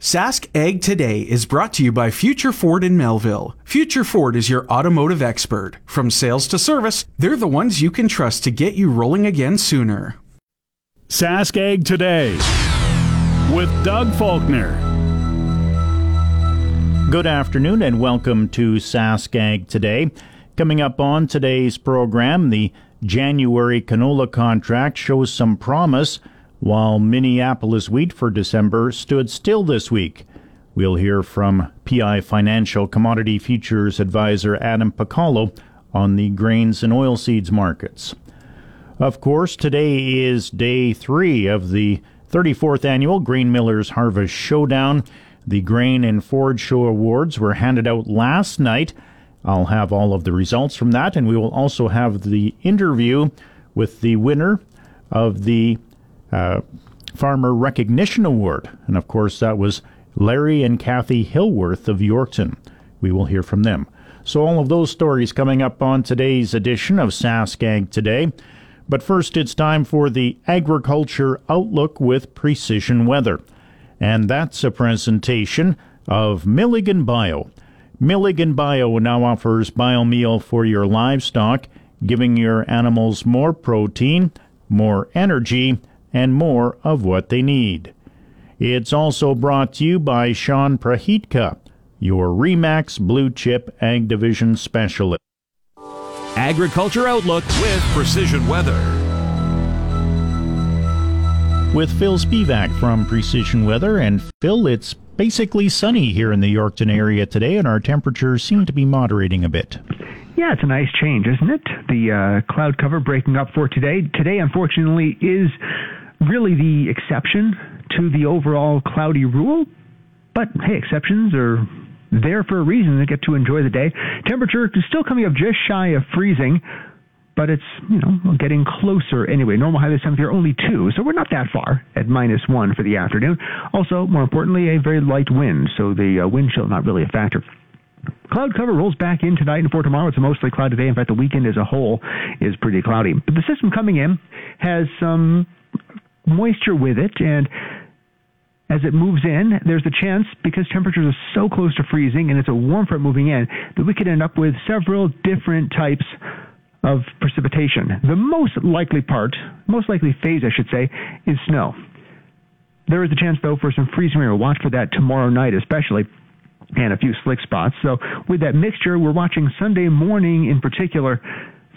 Sask Ag Today is brought to you by Future Ford in Melville. Future Ford is your automotive expert. From sales to service, they're the ones you can trust to get you rolling again sooner. Sask Ag Today with Doug Faulkner. Good afternoon and welcome to Sask Ag Today. Coming up on today's program, the January canola contract shows some promise while Minneapolis wheat for December stood still this week. We'll hear from PI Financial Commodity Futures Advisor Adam Pacallo on the grains and oilseeds markets. Of course, today is day three of the 34th annual Grain Millers Harvest Showdown. The Grain and Forage Show Awards were handed out last night. I'll have all of the results from that, and we will also have the interview with the winner of the uh, Farmer Recognition Award. And of course, that was Larry and Cathy Hillworth of Yorkton. We will hear from them. So, all of those stories coming up on today's edition of Saskag Today. But first, it's time for the Agriculture Outlook with Precision Weather. And that's a presentation of Milligan Bio. Milligan Bio now offers biomeal for your livestock, giving your animals more protein, more energy, and more of what they need. It's also brought to you by Sean Prahitka, your REMAX Blue Chip Ag Division Specialist. Agriculture Outlook with Precision Weather. With Phil Spivak from Precision Weather. And Phil, it's basically sunny here in the Yorkton area today, and our temperatures seem to be moderating a bit. Yeah, it's a nice change, isn't it? The uh, cloud cover breaking up for today. Today, unfortunately, is really the exception to the overall cloudy rule. But hey, exceptions are there for a reason. They get to enjoy the day. Temperature is still coming up just shy of freezing, but it's you know getting closer anyway. Normal high this time of year only two, so we're not that far at minus one for the afternoon. Also, more importantly, a very light wind, so the uh, wind chill not really a factor. Cloud cover rolls back in tonight and for tomorrow. It's a mostly cloudy day. In fact, the weekend as a whole is pretty cloudy. But the system coming in has some moisture with it and as it moves in, there's a chance because temperatures are so close to freezing and it's a warm front moving in that we could end up with several different types of precipitation. The most likely part, most likely phase, I should say, is snow. There is a chance, though, for some freezing rain. Watch for that tomorrow night, especially, and a few slick spots. So, with that mixture, we're watching Sunday morning in particular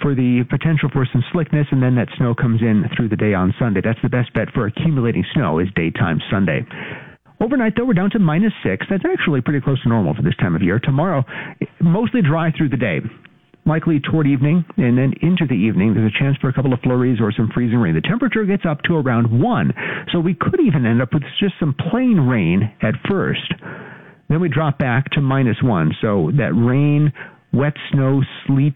for the potential for some slickness, and then that snow comes in through the day on Sunday. That's the best bet for accumulating snow is daytime Sunday. Overnight, though, we're down to minus six. That's actually pretty close to normal for this time of year. Tomorrow, mostly dry through the day. Likely toward evening and then into the evening, there's a chance for a couple of flurries or some freezing rain. The temperature gets up to around one, so we could even end up with just some plain rain at first. Then we drop back to minus one, so that rain, wet snow, sleet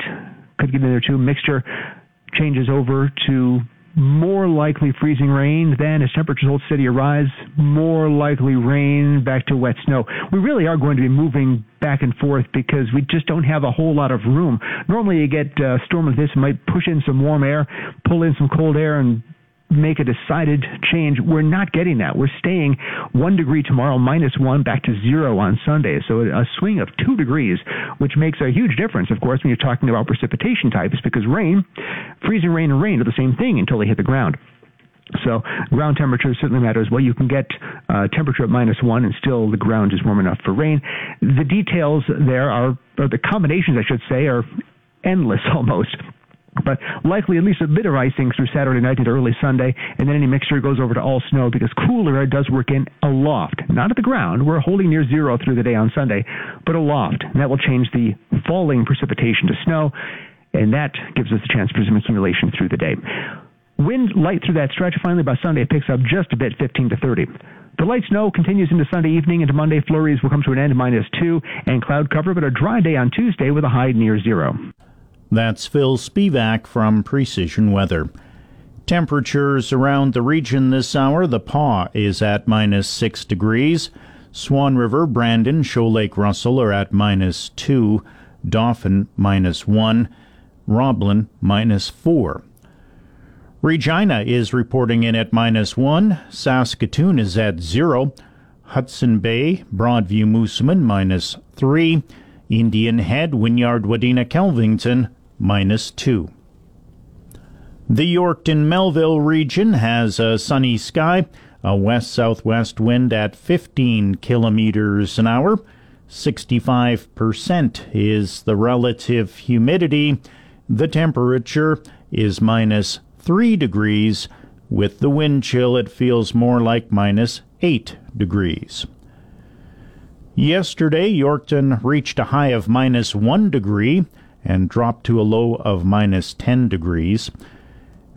could get in there too. Mixture changes over to more likely freezing rain. Then, as temperatures hold steady or rise, more likely rain back to wet snow. We really are going to be moving back and forth because we just don't have a whole lot of room. Normally, you get a storm like this, might push in some warm air, pull in some cold air, and make a decided change. We're not getting that. We're staying one degree tomorrow, minus one, back to zero on Sunday. So a swing of two degrees, which makes a huge difference, of course, when you're talking about precipitation types, because rain, freezing rain and rain are the same thing until they hit the ground. So ground temperature certainly matters. Well, you can get uh, temperature at minus one, and still the ground is warm enough for rain. The details there are, or the combinations, I should say, are endless almost but likely at least a bit of icing through Saturday night into early Sunday, and then any mixture goes over to all snow because cooler air does work in aloft, not at the ground. We're holding near zero through the day on Sunday, but aloft, and that will change the falling precipitation to snow, and that gives us a chance for some accumulation through the day. Wind light through that stretch. Finally, by Sunday, it picks up just a bit, 15 to 30. The light snow continues into Sunday evening. Into Monday, flurries will come to an end, minus two, and cloud cover, but a dry day on Tuesday with a high near zero. That's Phil Spivak from Precision Weather. Temperatures around the region this hour. The Pas is at minus 6 degrees. Swan River, Brandon, Shoal Lake, Russell are at minus 2. Dauphin, minus 1. Roblin, minus 4. Regina is reporting in at minus 1. Saskatoon is at 0. Hudson Bay, Broadview, Moosomin, minus 3. Indian Head, Wynyard, Wadena, Kelvington, minus 2. The Yorkton Melville region has a sunny sky, a west southwest wind at 15 kilometers an hour. 65% is the relative humidity. The temperature is minus 3 degrees. With the wind chill, it feels more like minus 8 degrees. Yesterday, Yorkton reached a high of minus 1 degree and dropped to a low of minus 10 degrees.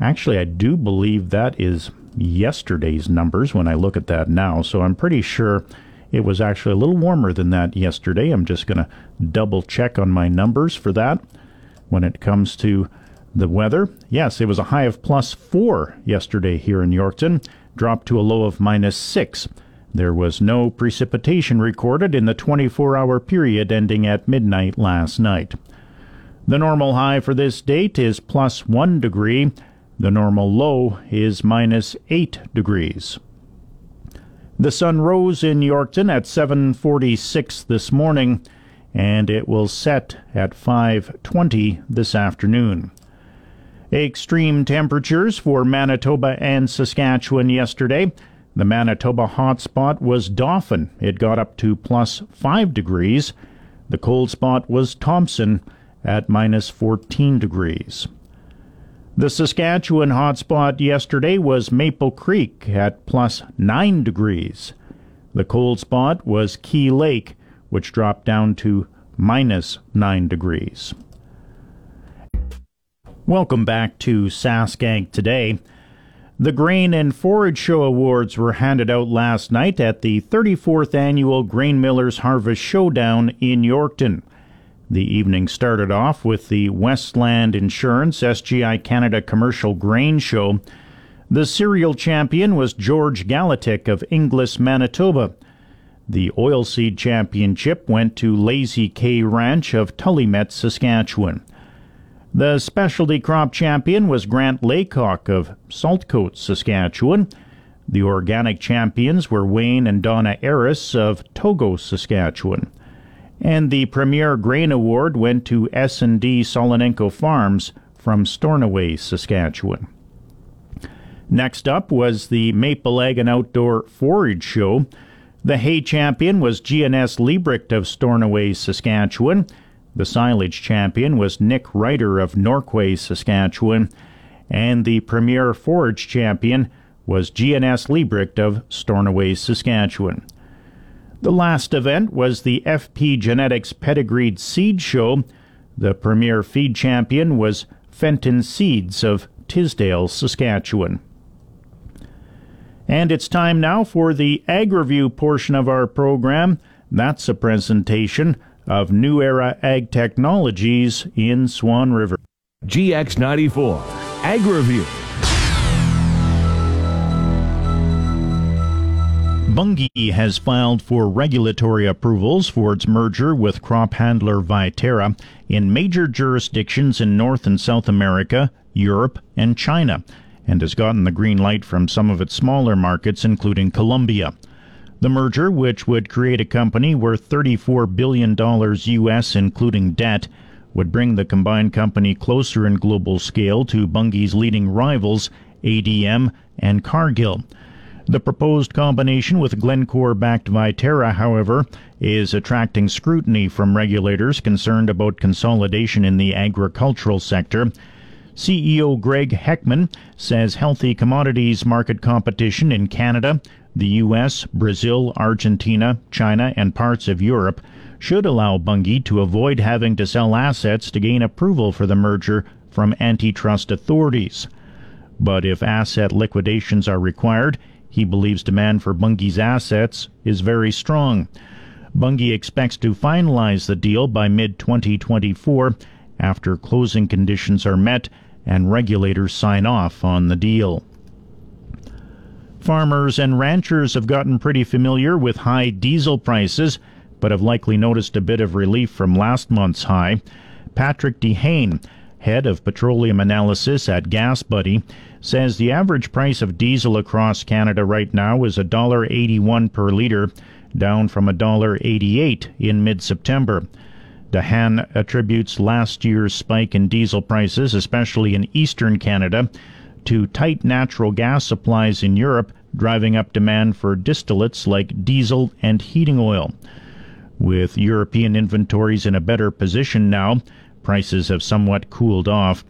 Actually, I do believe that is yesterday's numbers when I look at that now, so I'm pretty sure it was actually a little warmer than that yesterday. I'm just going to double check on my numbers for that when it comes to the weather. Yes, it was a high of plus 4 yesterday here in Yorkton, dropped to a low of minus 6. There was no precipitation recorded in the 24 hour period ending at midnight last night. The normal high for this date is plus 1 degree. The normal low is minus 8 degrees. The sun rose in Yorkton at 7:46 this morning and it will set at 5:20 this afternoon. Extreme temperatures for Manitoba and Saskatchewan yesterday. The Manitoba hotspot was Dauphin. It got up to plus 5 degrees. The cold spot was Thompson at minus 14 degrees. The Saskatchewan hotspot yesterday was Maple Creek at plus 9 degrees. The cold spot was Key Lake, which dropped down to minus 9 degrees. Welcome back to SaskAg Today. The Grain and Forage Show Awards were handed out last night at the 34th annual Grain Millers Harvest Showdown in Yorkton. The evening started off with the Westland Insurance SGI Canada Commercial Grain Show. The cereal champion was George Galatic of Inglis, Manitoba. The oilseed championship went to Lazy K Ranch of Tullymet, Saskatchewan. The specialty crop champion was Grant Laycock of Saltcoat, Saskatchewan. The organic champions were Wayne and Donna Eris of Togo, Saskatchewan and the Premier Grain Award went to S&D Solonenko Farms from Stornoway, Saskatchewan. Next up was the Maple Ag and Outdoor Forage Show. The hay champion was GNS Liebricht of Stornoway, Saskatchewan. The silage champion was Nick Ryder of Norquay, Saskatchewan. And the premier forage champion was GNS Liebricht of Stornoway, Saskatchewan. The last event was the FP Genetics Pedigreed Seed Show. The premier feed champion was Fenton Seeds of Tisdale, Saskatchewan. And it's time now for the Ag Review portion of our program. That's a presentation of New Era Ag Technologies in Swan River. GX94 Ag Bunge has filed for regulatory approvals for its merger with crop handler Viterra in major jurisdictions in North and South America, Europe, and China, and has gotten the green light from some of its smaller markets, including Colombia. The merger, which would create a company worth $34 billion US, including debt, would bring the combined company closer in global scale to Bunge's leading rivals, ADM and Cargill. The proposed combination with Glencore backed Viterra, however, is attracting scrutiny from regulators concerned about consolidation in the agricultural sector. CEO Greg Heckman says healthy commodities market competition in Canada, the US, Brazil, Argentina, China, and parts of Europe should allow Bunge to avoid having to sell assets to gain approval for the merger from antitrust authorities. But if asset liquidations are required, he believes demand for Bunge's assets is very strong. Bunge expects to finalize the deal by mid 2024 after closing conditions are met and regulators sign off on the deal. Farmers and ranchers have gotten pretty familiar with high diesel prices, but have likely noticed a bit of relief from last month's high. Patrick De Haan, head of petroleum analysis at Gas Buddy, says the average price of diesel across Canada right now is $1.81 per litre, down from $1.88 in mid September. De Haan attributes last year's spike in diesel prices, especially in eastern Canada, to tight natural gas supplies in Europe, driving up demand for distillates like diesel and heating oil. With European inventories in a better position now, prices have somewhat cooled off.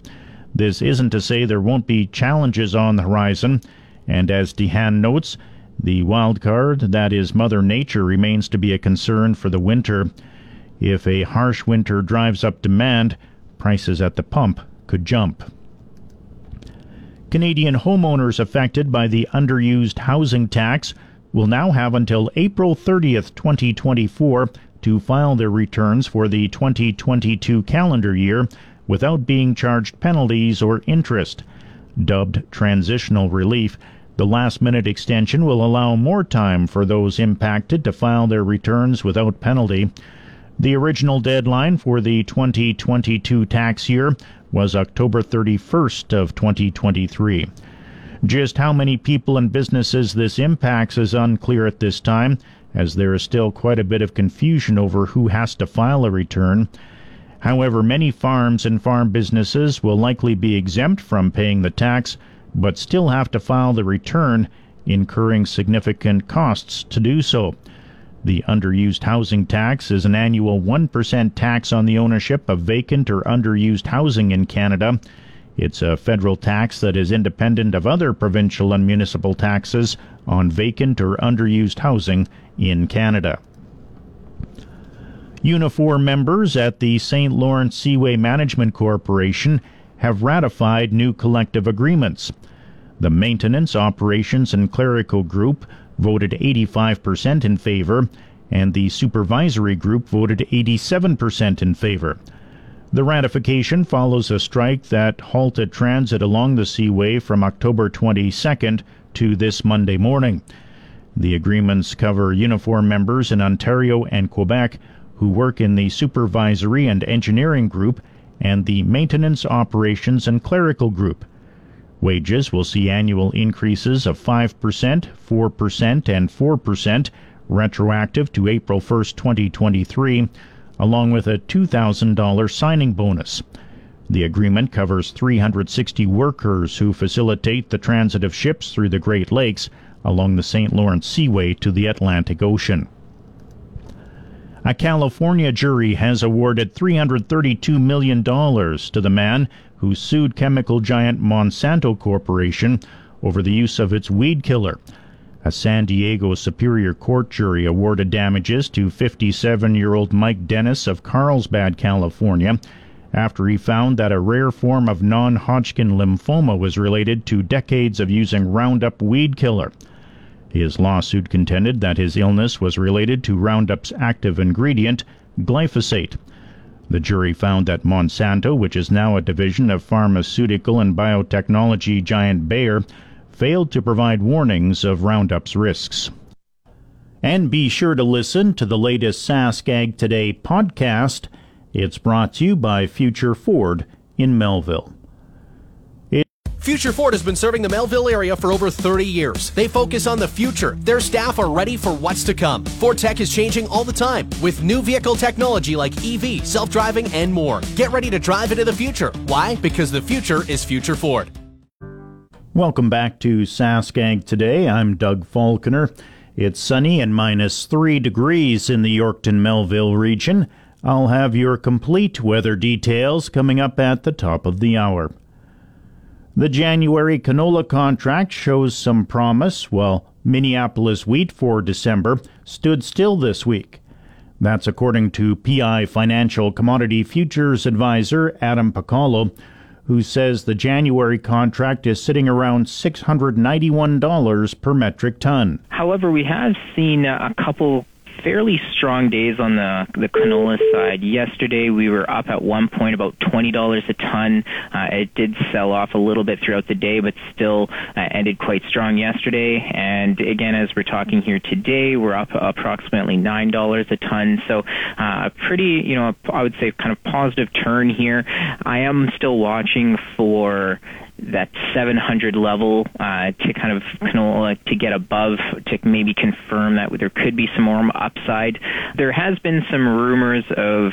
This isn't to say there won't be challenges on the horizon, and as De Haan notes, the wild card, that is Mother Nature, remains to be a concern for the winter. If a harsh winter drives up demand, prices at the pump could jump. Canadian homeowners affected by the underused housing tax will now have until April 30th, 2024 to file their returns for the 2022 calendar year without being charged penalties or interest. Dubbed transitional relief, the last minute extension will allow more time for those impacted to file their returns without penalty. The original deadline for the 2022 tax year was October 31st of 2023. Just how many people and businesses this impacts is unclear at this time, as there is still quite a bit of confusion over who has to file a return. However, many farms and farm businesses will likely be exempt from paying the tax, but still have to file the return, incurring significant costs to do so. The underused housing tax is an annual 1% tax on the ownership of vacant or underused housing in Canada. It's a federal tax that is independent of other provincial and municipal taxes on vacant or underused housing in Canada. Unifor members at the St. Lawrence Seaway Management Corporation have ratified new collective agreements. The Maintenance, Operations and Clerical Group voted 85% in favor, and the Supervisory Group voted 87% in favor. The ratification follows a strike that halted transit along the Seaway from October 22nd to this Monday morning. The agreements cover Unifor members in Ontario and Quebec who work in the Supervisory and Engineering Group and the Maintenance, Operations and Clerical Group. Wages will see annual increases of 5%, 4%, and 4%, retroactive to April 1, 2023, along with a $2,000 signing bonus. The agreement covers 360 workers who facilitate the transit of ships through the Great Lakes along the St. Lawrence Seaway to the Atlantic Ocean. A California jury has awarded $332 million to the man who sued chemical giant Monsanto Corporation over the use of its weed killer. A San Diego Superior Court jury awarded damages to 57 year old Mike Dennis of Carlsbad, California, after he found that a rare form of non Hodgkin lymphoma was related to decades of using Roundup weed killer. His lawsuit contended that his illness was related to Roundup's active ingredient, glyphosate. The jury found that Monsanto, which is now a division of pharmaceutical and biotechnology giant Bayer, failed to provide warnings of Roundup's risks. And be sure to listen to the latest SaskAg Today podcast. It's brought to you by Future Ford in Melville. Future Ford has been serving the Melville area for over 30 years. They focus on the future. Their staff are ready for what's to come. Ford Tech is changing all the time with new vehicle technology like EV, self driving, and more. Get ready to drive into the future. Why? Because the future is Future Ford. Welcome back to Saskag today. I'm Doug Falconer. It's sunny and minus three degrees in the Yorkton Melville region. I'll have your complete weather details coming up at the top of the hour. The January canola contract shows some promise, while Minneapolis wheat for December stood still this week. That's according to PI Financial Commodity Futures Advisor Adam Pacalo, who says the January contract is sitting around $691 per metric ton. However, we have seen a couple fairly strong days on the the canola side. Yesterday we were up at one point about twenty dollars a ton. Uh, it did sell off a little bit throughout the day, but still uh, ended quite strong yesterday. And again, as we're talking here today, we're up approximately nine dollars a ton. So uh, pretty, you know, I would say kind of positive turn here. I am still watching for that 700 level uh, to kind of canola to get above to maybe confirm that there could be some more upside. There has been some rumors of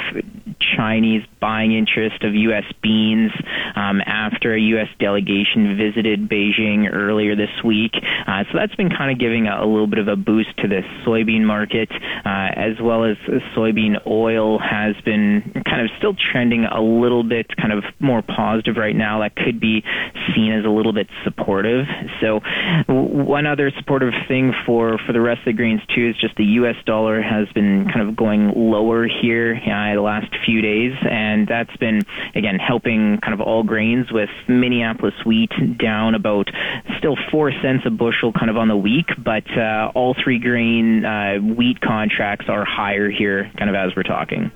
Chinese buying interest of U.S. beans um, after a U.S. delegation visited Beijing earlier this week. Uh, so that's been kind of giving a, a, little bit of a boost to the soybean market, uh, as well as soybean oil has been kind of still trending a little bit kind of more positive right now. That could be seen as a little bit supportive. So one other supportive thing for, for the rest of the grains too is just the U.S. dollar has been kind of going lower here uh, the last few days, and that's been again helping kind of all grains with Minneapolis wheat down about still four cents a bushel kind of on the week, but uh, all three grain uh, wheat contracts are higher here kind of as we're talking.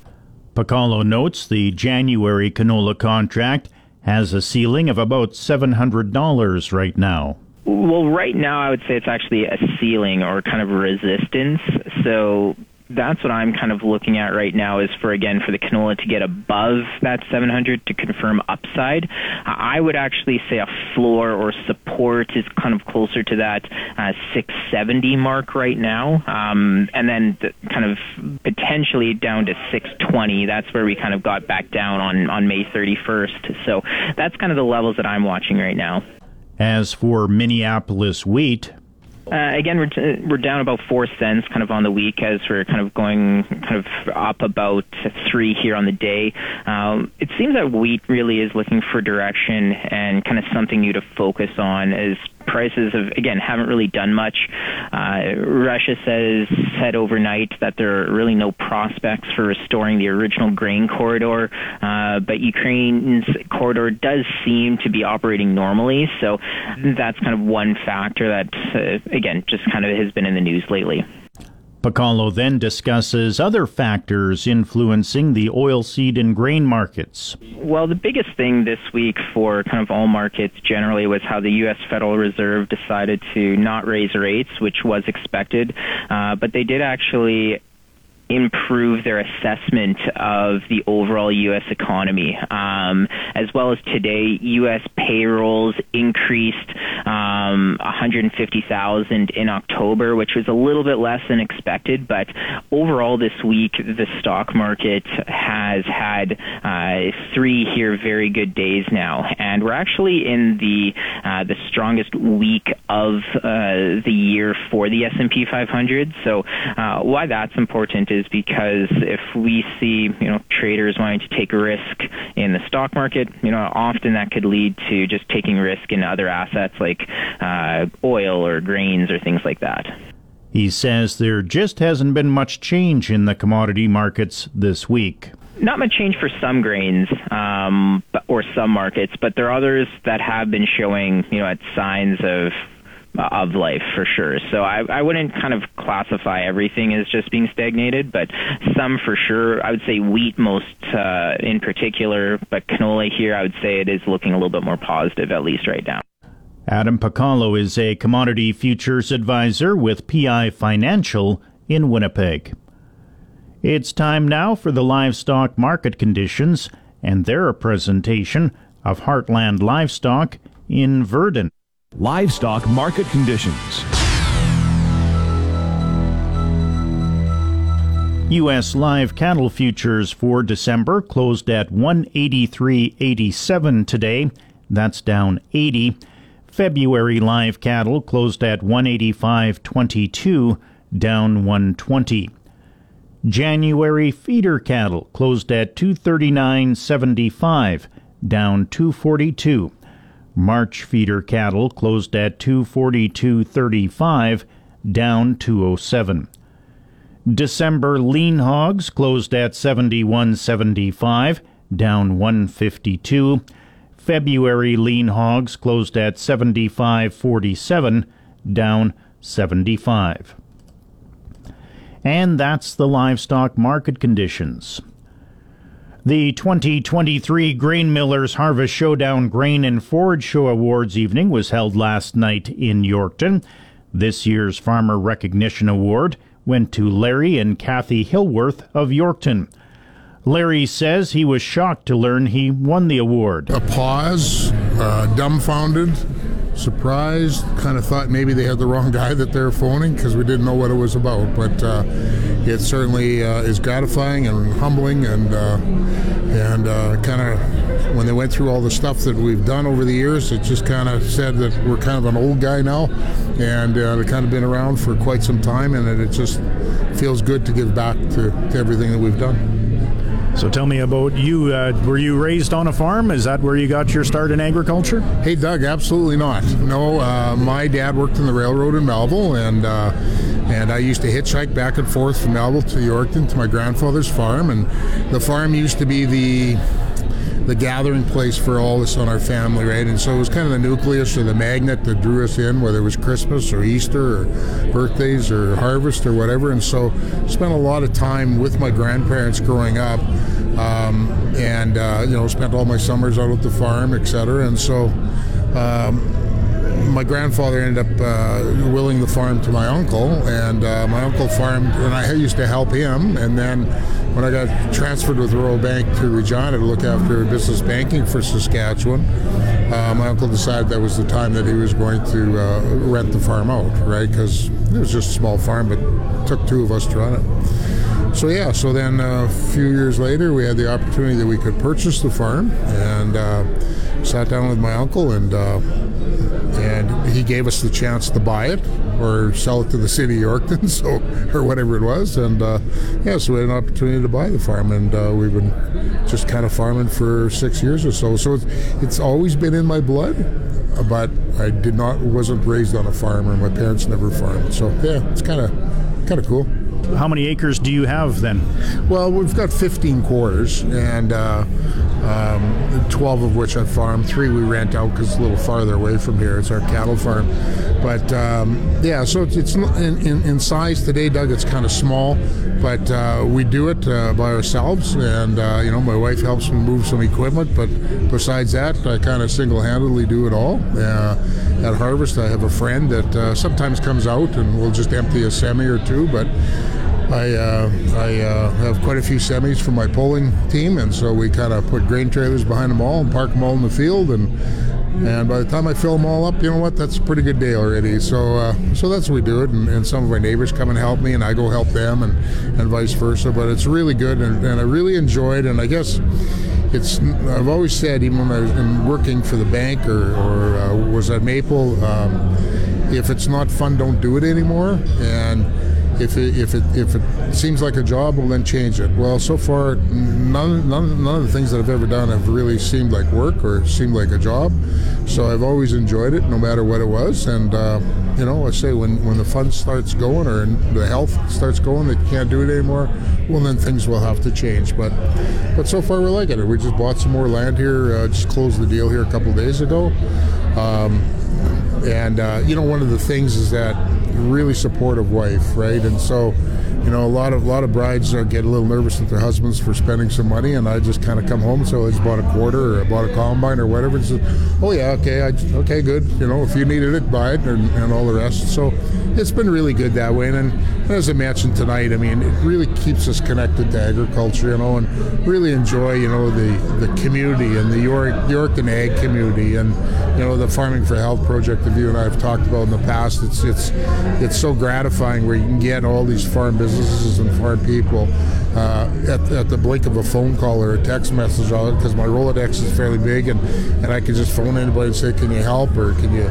Pacalo notes the January canola contract has a ceiling of about $700 right now. Well, right now I would say it's actually a ceiling or kind of resistance. So that's what I'm kind of looking at right now is for again for the canola to get above that 700 to confirm upside. I would actually say a floor or support is kind of closer to that uh, 670 mark right now, um, and then the, kind of potentially down to 620. That's where we kind of got back down on on May 31st. So that's kind of the levels that I'm watching right now. As for Minneapolis wheat, uh, again, we're, we're down about four cents kind of on the week as we're kind of going kind of up about three here on the day. Um, it seems that wheat really is looking for direction and kind of something new to focus on as prices have again haven't really done much. Uh, Russia says said overnight that there are really no prospects for restoring the original grain corridor, uh, but Ukraine's corridor does seem to be operating normally. So that's kind of one factor that uh, again just kind of has been in the news lately. Pacalo then discusses other factors influencing the oilseed and grain markets. Well, the biggest thing this week for kind of all markets generally was how the U.S. Federal Reserve decided to not raise rates, which was expected, uh, but they did actually improve their assessment of the overall U.S. economy. Um, as well as today, U.S. payrolls increased um, 150,000 in October, which was a little bit less than expected. But overall, this week, the stock market has had uh, three here very good days now, and we're actually in the uh, the strongest week of uh, the year for the S&P 500. So, uh, why that's important is is because if we see you know traders wanting to take a risk in the stock market, you know often that could lead to just taking risk in other assets like uh, oil or grains or things like that. He says there just hasn't been much change in the commodity markets this week not much change for some grains um, or some markets, but there are others that have been showing, you know, at signs of of life for sure. So I, I wouldn't kind of classify everything as just being stagnated, but some for sure. I would say wheat most uh, in particular, but canola here, I would say it is looking a little bit more positive, at least right now. Adam Pacalo is a commodity futures advisor with PI Financial in Winnipeg. It's time now for the livestock market conditions and their presentation of Heartland Livestock in Virden. Livestock market conditions. U.S. live cattle futures for December closed at 183.87 today. That's down 80. February live cattle closed at 185.22, down 120. January feeder cattle closed at 239.75, down 242. March feeder cattle closed at 242.35, down 207. December lean hogs closed at 71.75, down 152. February lean hogs closed at 75.47, down 75. And that's the livestock market conditions. The 2023 Grain Millers Harvest Showdown Grain and Forage Show Awards evening was held last night in Yorkton. This year's Farmer Recognition Award went to Larry and Cathy Hillworth of Yorkton. Larry says he was shocked to learn he won the award. A pause, uh, dumbfounded, surprised, kind of thought maybe they had the wrong guy that they're phoning because we didn't know what it was about. But uh, it certainly uh, is gratifying and humbling, and uh, and uh, kind of when they went through all the stuff that we've done over the years, it just kind of said that we're kind of an old guy now, and uh, kind of been around for quite some time, and it just feels good to give back to, to everything that we've done. So tell me about you. Uh, were you raised on a farm? Is that where you got your start in agriculture? Hey, Doug, absolutely not. No, uh, my dad worked in the railroad in Melville, and uh, and I used to hitchhike back and forth from Melville to Yorkton to my grandfather's farm, and the farm used to be the the gathering place for all us on our family, right? And so it was kind of the nucleus or the magnet that drew us in, whether it was Christmas or Easter or birthdays or harvest or whatever. And so spent a lot of time with my grandparents growing up, um, and uh, you know spent all my summers out at the farm, etc. And so. Um, my grandfather ended up uh, willing the farm to my uncle, and uh, my uncle farmed, and I used to help him. And then when I got transferred with Royal Bank to Regina to look after business banking for Saskatchewan, uh, my uncle decided that was the time that he was going to uh, rent the farm out, right? Because it was just a small farm, but took two of us to run it. So yeah, so then uh, a few years later, we had the opportunity that we could purchase the farm, and uh, sat down with my uncle and and he gave us the chance to buy it or sell it to the city of Yorkton, so or whatever it was, and uh, yeah, so we had an opportunity to buy the farm, and uh, we've been just kind of farming for six years or so. So it's, it's always been in my blood, but I did not wasn't raised on a farm, or my parents never farmed. So yeah, it's kind of kind of cool. How many acres do you have then? Well, we've got 15 quarters, and uh, um, 12 of which I farm. Three we rent out because it's a little farther away from here. It's our cattle farm. But um, yeah, so it's, it's in, in, in, size today, Doug. It's kind of small, but uh, we do it uh, by ourselves. And uh, you know, my wife helps me move some equipment. But besides that, I kind of single-handedly do it all. Uh, at harvest, I have a friend that uh, sometimes comes out and we'll just empty a semi or two, but. I, uh, I uh, have quite a few semis for my pulling team, and so we kind of put grain trailers behind them all and park them all in the field. And and by the time I fill them all up, you know what? That's a pretty good day already. So uh, so that's what we do it. And, and, some of my neighbors come and help me, and I go help them, and, and vice versa. But it's really good, and, and I really enjoyed. And I guess it's I've always said, even when I was working for the bank or, or uh, was at Maple, um, if it's not fun, don't do it anymore. And if it, if it if it seems like a job, well then change it. Well, so far none, none none of the things that I've ever done have really seemed like work or seemed like a job. So I've always enjoyed it, no matter what it was. And uh, you know, I say when when the fun starts going or the health starts going you can't do it anymore, well then things will have to change. But but so far we're liking it. We just bought some more land here. Uh, just closed the deal here a couple days ago. Um, and uh, you know, one of the things is that really supportive wife, right? And so, you know, a lot of a lot of brides get a little nervous with their husbands for spending some money, and I just kind of come home, so I just bought a quarter or I bought a combine or whatever, and said, "Oh yeah, okay, I, okay, good. You know, if you needed it, buy it, and, and all the rest." So it's been really good that way. And, and as I mentioned tonight, I mean, it really keeps us connected to agriculture, you know, and really enjoy, you know, the the community and the York Yorkton ag community, and you know, the Farming for Health project that you and I have talked about in the past. It's it's it's so gratifying where you can get all these farm businesses and farm people uh, at, at, the blink of a phone call or a text message because my Rolodex is fairly big and, and I can just phone anybody and say, can you help? or can you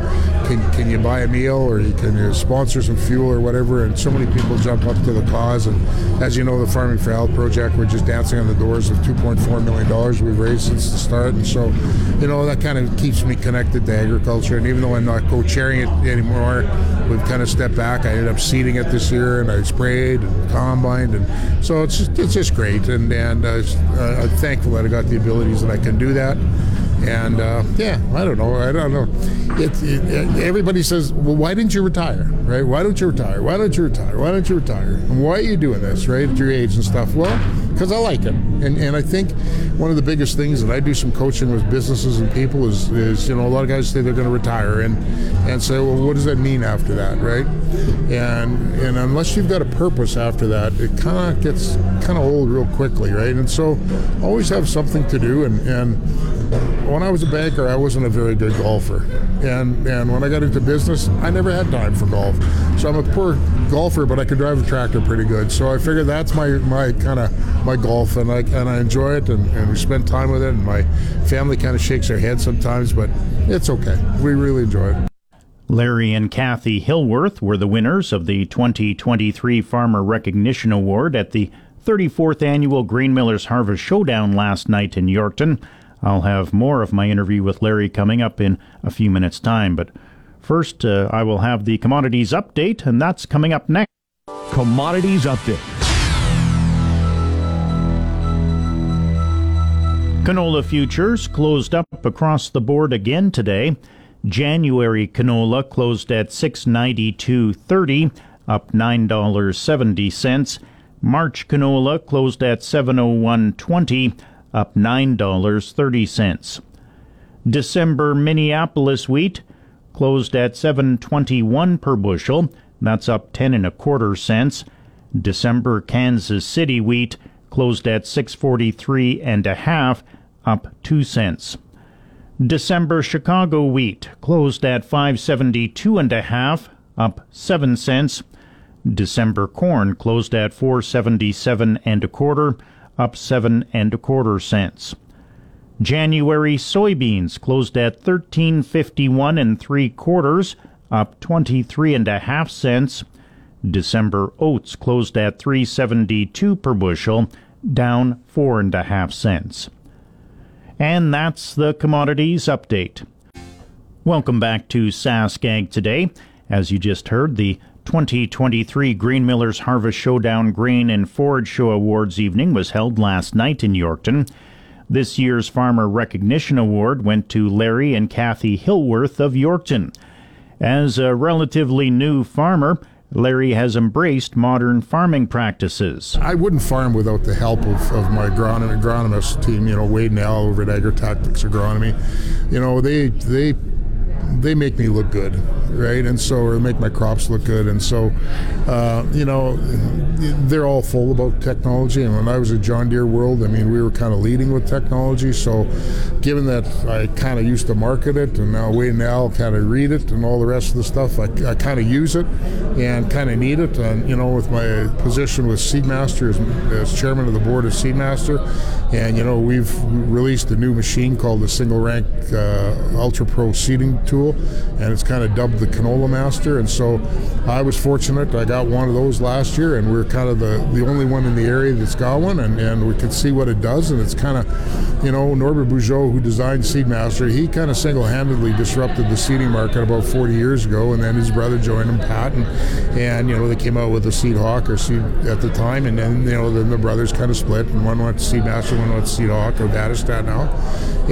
can, can you buy a meal? or can you sponsor some fuel? or whatever and so many people jump up to the cause and as you know the Farming for Health project we're just dancing on the doors of 2.4 million dollars we've raised since the start and so you know that kind of keeps me connected to agriculture and even though I'm not co-chairing it anymore we've kind of stepped back I ended up seeding it this year and I sprayed and combined and so it's just, it's just great and and uh, I'm thankful that I got the abilities that I can do that And uh, yeah, I don't know. I don't know. It, it, everybody says, well, why didn't you retire? Right? Why don't you retire? Why don't you retire? Why don't you retire? And why are you doing this? Right? At your age and stuff. Well, because I like it. And and I think one of the biggest things that I do some coaching with businesses and people is is you know a lot of guys say they're going to retire and and say, well, what does that mean after that? Right? And and unless you've got a purpose after that, it kind of gets kind of old real quickly, right? And so always have something to do and and when I was a banker, I wasn't a very good golfer, and and when I got into business, I never had time for golf. So I'm a poor golfer, but I can drive a tractor pretty good. So I figured that's my my kind of my golf, and I and I enjoy it, and, and we spend time with it. And my family kind of shakes their head sometimes, but it's okay. We really enjoy it. Larry and Cathy Hillworth were the winners of the 2023 Farmer Recognition Award at the 34th annual Grain Millers Harvest Showdown last night in Yorkton. I'll have more of my interview with Larry coming up in a few minutes' time, but first uh, I will have the commodities update, and that's coming up next. Commodities update. Canola futures closed up across the board again today. January canola closed at 692.30, up $9.70. March canola closed at 701.20, up $9.30. December Minneapolis wheat closed at 721 per bushel. That's up 10 and a quarter cents. December Kansas City wheat closed at 643 and a half, up 2 cents. December Chicago wheat closed at 572 and a half, up 7 cents. December corn closed at 477 and a quarter, up seven and a quarter cents. January soybeans closed at 1351 and three quarters, up 23 and a half cents. December oats closed at 372 per bushel, down four and a half cents. And that's the commodities update. Welcome back to Sask Ag today. As you just heard, the 2023 Grain Millers Harvest Showdown Grain and Forage Show Awards evening was held last night in Yorkton. This year's Farmer Recognition Award went to Larry and Cathy Hillworth of Yorkton. As a relatively new farmer, Larry has embraced modern farming practices. I wouldn't farm without the help of, of my agronom- agronomist team, you know, Wade Al over at AgriTactics Agronomy. You know, they they they make me look good, right? And so, or make my crops look good. And so, uh, you know, they're all full about technology. And when I was at John Deere World, I mean, we were kind of leading with technology. So, given that I kind of used to market it, and now and Al kind of read it, and all the rest of the stuff, I, I kind of use it and kind of need it. And you know, with my position with Seedmaster as, as chairman of the board of Seedmaster, and you know, we've released a new machine called the Single Rank uh, Ultra Pro Seeding Tool, and it's kind of dubbed the Canola Master. And so, I was fortunate; I got one of those last year, and we're kind of the the only one in the area that's got one, and, and we can see what it does. And it's kind of, you know, Norbert Beaujot, who designed Seedmaster, he kind of single-handedly disrupted the seeding market about 40 years ago, and then his brother joined him, Pat, and, and you know they came out with the Seed Hawk or Seed at the time, and then you know then the brothers kind of split, and one went to Seedmaster, one went to Seed Hawk or Väderstad now,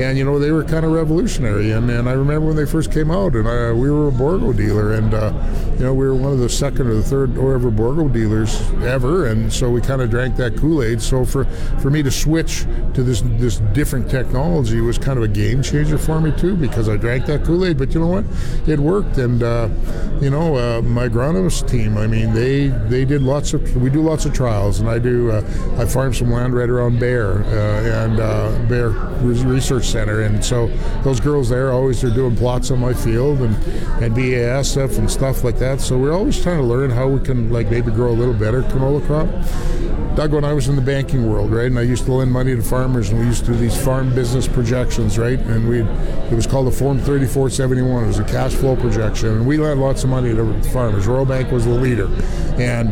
and you know they were kind of revolutionary. And, and I remember when they first came out, and I, we were a Bourgault dealer, and uh, you know we were one of the second or the third or ever Bourgault dealers ever, and so we kind of drank that Kool-Aid. So for for me to switch to this this different technology was kind of a game changer for me too, because I drank that Kool-Aid. But you know what, it worked, and uh, you know uh, my agronomist team. I mean, they they did lots of we do lots of trials, and I do uh, I farm some land right around Bear uh, and uh, Bear Research Center, and so those girls there always are doing plots on my field and and BASF and stuff like that. So we're always trying to learn how we can like maybe grow a little better canola crop. Doug, when I was in the banking world, right, and I used to lend money to farmers, and we used to do these farm business projections, right, and we it was called the Form 3471. It was a cash flow projection, and we lent lots of money to farmers. Royal Bank was the leader, and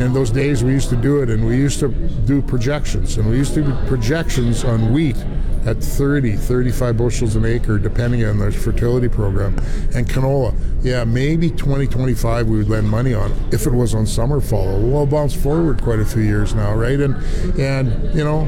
in those days we used to do it, and we used to do projections, and we used to do projections on wheat at 30, 35 bushels an acre, depending on the fertility program. And canola, yeah, maybe 2025 we would lend money on if it was on summer fallow. Well, bounce forward quite a few years now, right? And and you know,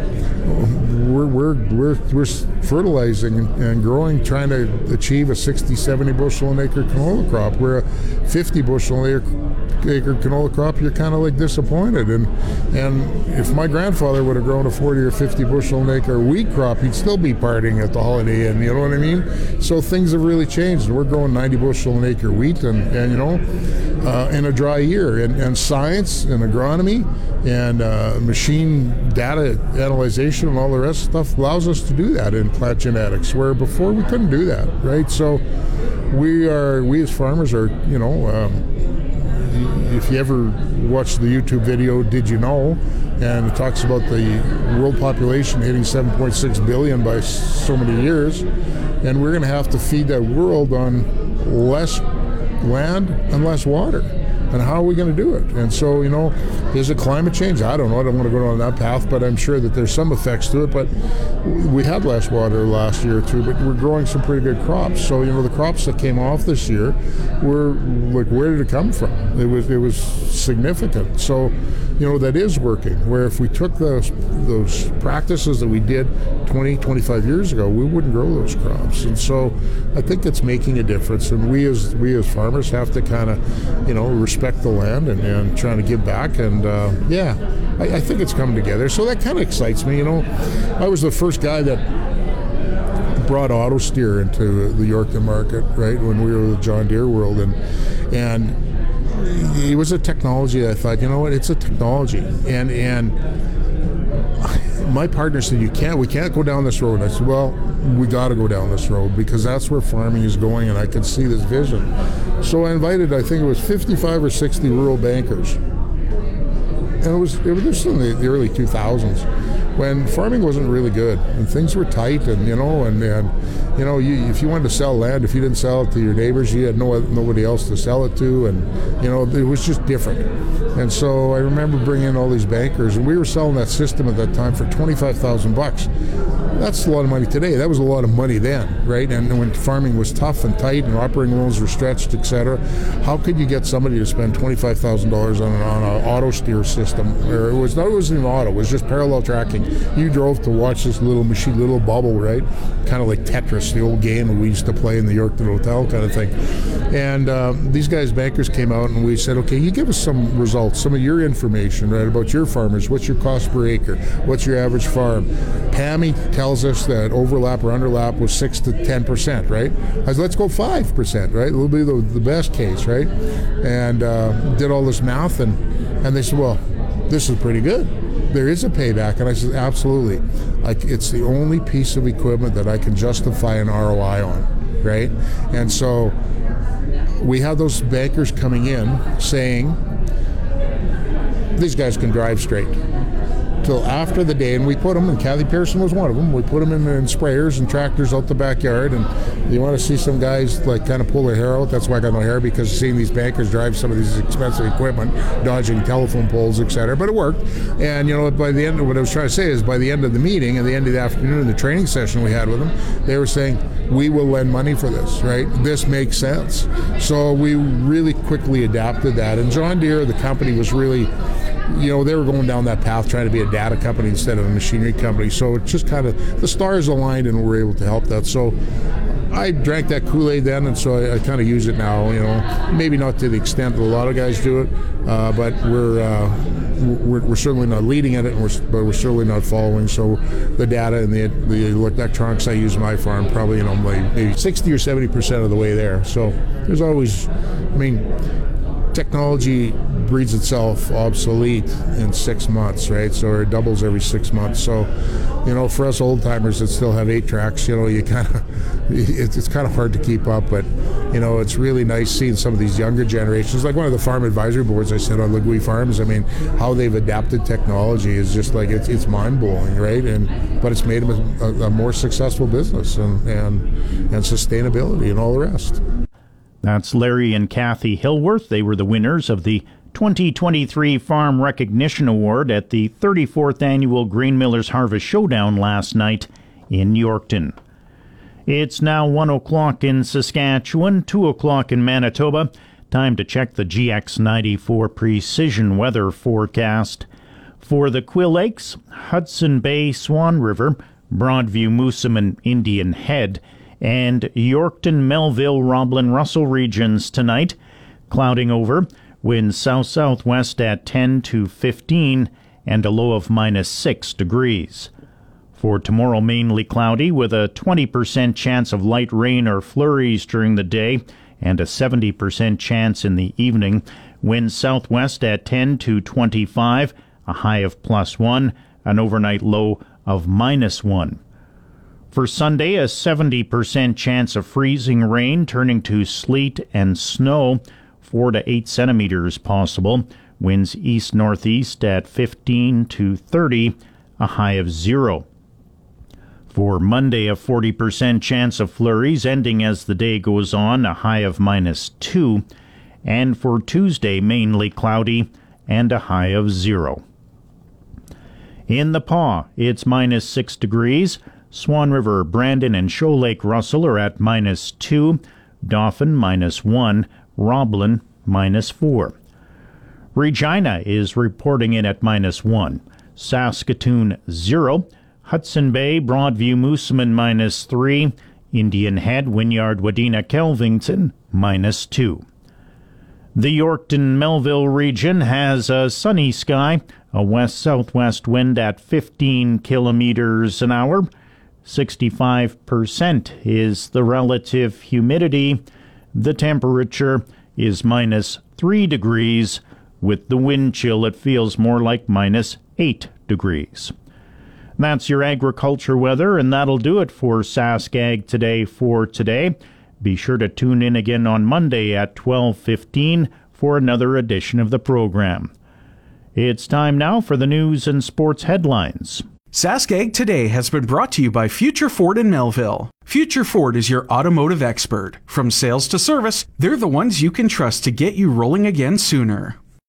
we're we're we're, we're fertilizing and growing, trying to achieve a 60, 70 bushel an acre canola crop. We're a 50 bushel an acre, acre canola crop. You're kind of like disappointed. And and if my grandfather would have grown a 40 or 50 bushel an acre wheat crop, he'd still be partying at the Holiday Inn. You know what I mean? So things have really changed. We're growing 90 bushel an acre wheat, and and you know, uh, in a dry year. And, and science and agronomy and uh, machine data analyzation and all the rest of stuff allows us to do that in plant genetics, where before we couldn't do that, right? So we are, we as farmers are, you know, um, if you ever watch the YouTube video, Did You Know? And it talks about the world population hitting 7.6 billion by so many years. And we're going to have to feed that world on less land and less water and how are we going to do it? And so, you know, is it climate change? I don't know. I don't want to go down that path, but I'm sure that there's some effects to it. But we had less water last year too, but we're growing some pretty good crops. So, you know, the crops that came off this year were like, where did it come from? It was it was significant. So, you know, that is working. Where if we took those those practices that we did 20, 25 years ago, we wouldn't grow those crops. And so, I think it's making a difference. And we as we as farmers have to kind of, you know, respect the land and, and trying to give back. And uh, yeah, I, I think it's coming together. So that kind of excites me. You know, I was the first guy that brought auto steer into the Yorkton market, right, when we were with John Deere World. And, and it was a technology I thought, you know what, it's a technology. And, and, my partner said, "You can't. We can't go down this road." I said, "Well, we got to go down this road because that's where farming is going, and I could see this vision." So I invited, I think it was 55 or 60 rural bankers, and it was it was in the, the early 2000s when farming wasn't really good and things were tight, and you know, and, and you know, you, if you wanted to sell land, if you didn't sell it to your neighbors, you had no nobody else to sell it to, and you know, it was just different. And so I remember bringing in all these bankers, and we were selling that system at that time for twenty five thousand bucks. That's a lot of money today. That was a lot of money then, right? And when farming was tough and tight, and operating loans were stretched, etc., how could you get somebody to spend twenty five thousand dollars on an on an auto steer system? Or it was not it wasn't even auto; it was just parallel tracking. You drove to watch this little machine, little bubble, right? Kind of like Tetris the old game we used to play in the Yorkton Hotel kind of thing. And um, these guys, bankers, came out and we said, okay, you give us some results, some of your information, right, about your farmers. What's your cost per acre? What's your average farm? PAMI tells us that overlap or underlap was 6 to 10%, right? I said, let's go 5%, right? It'll be the, the best case, right? And uh, did all this math and, and they said, well, this is pretty good there is a payback and i said absolutely like it's the only piece of equipment that i can justify an roi on right and so we have those bankers coming in saying these guys can drive straight till after the day, and we put them, and Kathy Pearson was one of them. We put them in, in sprayers and tractors out the backyard, and you want to see some guys like kind of pull their hair out. That's why I got no hair because seeing these bankers drive some of these expensive equipment, dodging telephone poles, etc. But it worked, and you know by the end, of what I was trying to say is by the end of the meeting, and the end of the afternoon, the training session we had with them, they were saying we will lend money for this, right? This makes sense. So we really quickly adapted that, and John Deere, the company, was really you know, they were going down that path trying to be a data company instead of a machinery company. So it just kind of the stars aligned and we were able to help that. So I drank that Kool Aid then, and so I, I kind of use it now. You know, maybe not to the extent that a lot of guys do it, uh, but we're, uh, we're, we're certainly not leading at it, and we're, but we're certainly not following. So the data and the the electronics I use in my farm probably you know maybe 60 or 70 percent of the way there. So there's always, I mean technology breeds itself obsolete in six months, right? So it doubles every six months. So, you know, for us old timers that still have eight tracks, you know, you kind of it's, it's kind of hard to keep up. But you know, it's really nice seeing some of these younger generations. Like one of the farm advisory boards I sit on, Lagui Farms. I mean, how they've adapted technology is just like it's, it's mind blowing, right? And but it's made them a, a more successful business and and and sustainability and all the rest. That's Larry and Cathy Hillworth. They were the winners of the 2023 Farm Recognition Award at the 34th Annual Grain Millers Harvest Showdown last night in Yorkton. It's now 1 o'clock in Saskatchewan, 2 o'clock in Manitoba. Time to check the GX94 precision weather forecast. For the Quill Lakes, Hudson Bay, Swan River, Broadview, Moosomin, Indian Head, and Yorkton, Melville, Roblin, Russell regions tonight. Clouding over, winds south southwest at 10 to 15, and a low of minus 6 degrees. For tomorrow, mainly cloudy with a 20% chance of light rain or flurries during the day and a 70% chance in the evening. Winds southwest at 10 to 25, a high of plus 1, an overnight low of minus 1. For Sunday, a 70% chance of freezing rain turning to sleet and snow, 4 to 8 centimeters possible. Winds east northeast at 15 to 30, a high of 0. For Monday, a 40% chance of flurries ending as the day goes on, a high of minus 2. And for Tuesday, mainly cloudy and a high of 0. In the Pas, it's minus 6 degrees. Swan River, Brandon, and Shoal Lake Russell are at minus 2. Dauphin, minus 1. Roblin, minus 4. Regina is reporting in at minus 1. Saskatoon, 0. Hudson Bay, Broadview, Moosomin, minus 3. Indian Head, Wynyard, Wadena, Kelvington, minus 2. The Yorkton Melville region has a sunny sky, a west southwest wind at 15 kilometers an hour. 65% is the relative humidity. The temperature is minus 3 degrees. With the wind chill, it feels more like minus 8 degrees. That's your agriculture weather, and that'll do it for SaskAg today for today. Be sure to tune in again on Monday at 12:15 for another edition of the program. It's time now for the news and sports headlines. SaskAg Today has been brought to you by Future Ford in Melville. Future Ford is your automotive expert. From sales to service, they're the ones you can trust to get you rolling again sooner.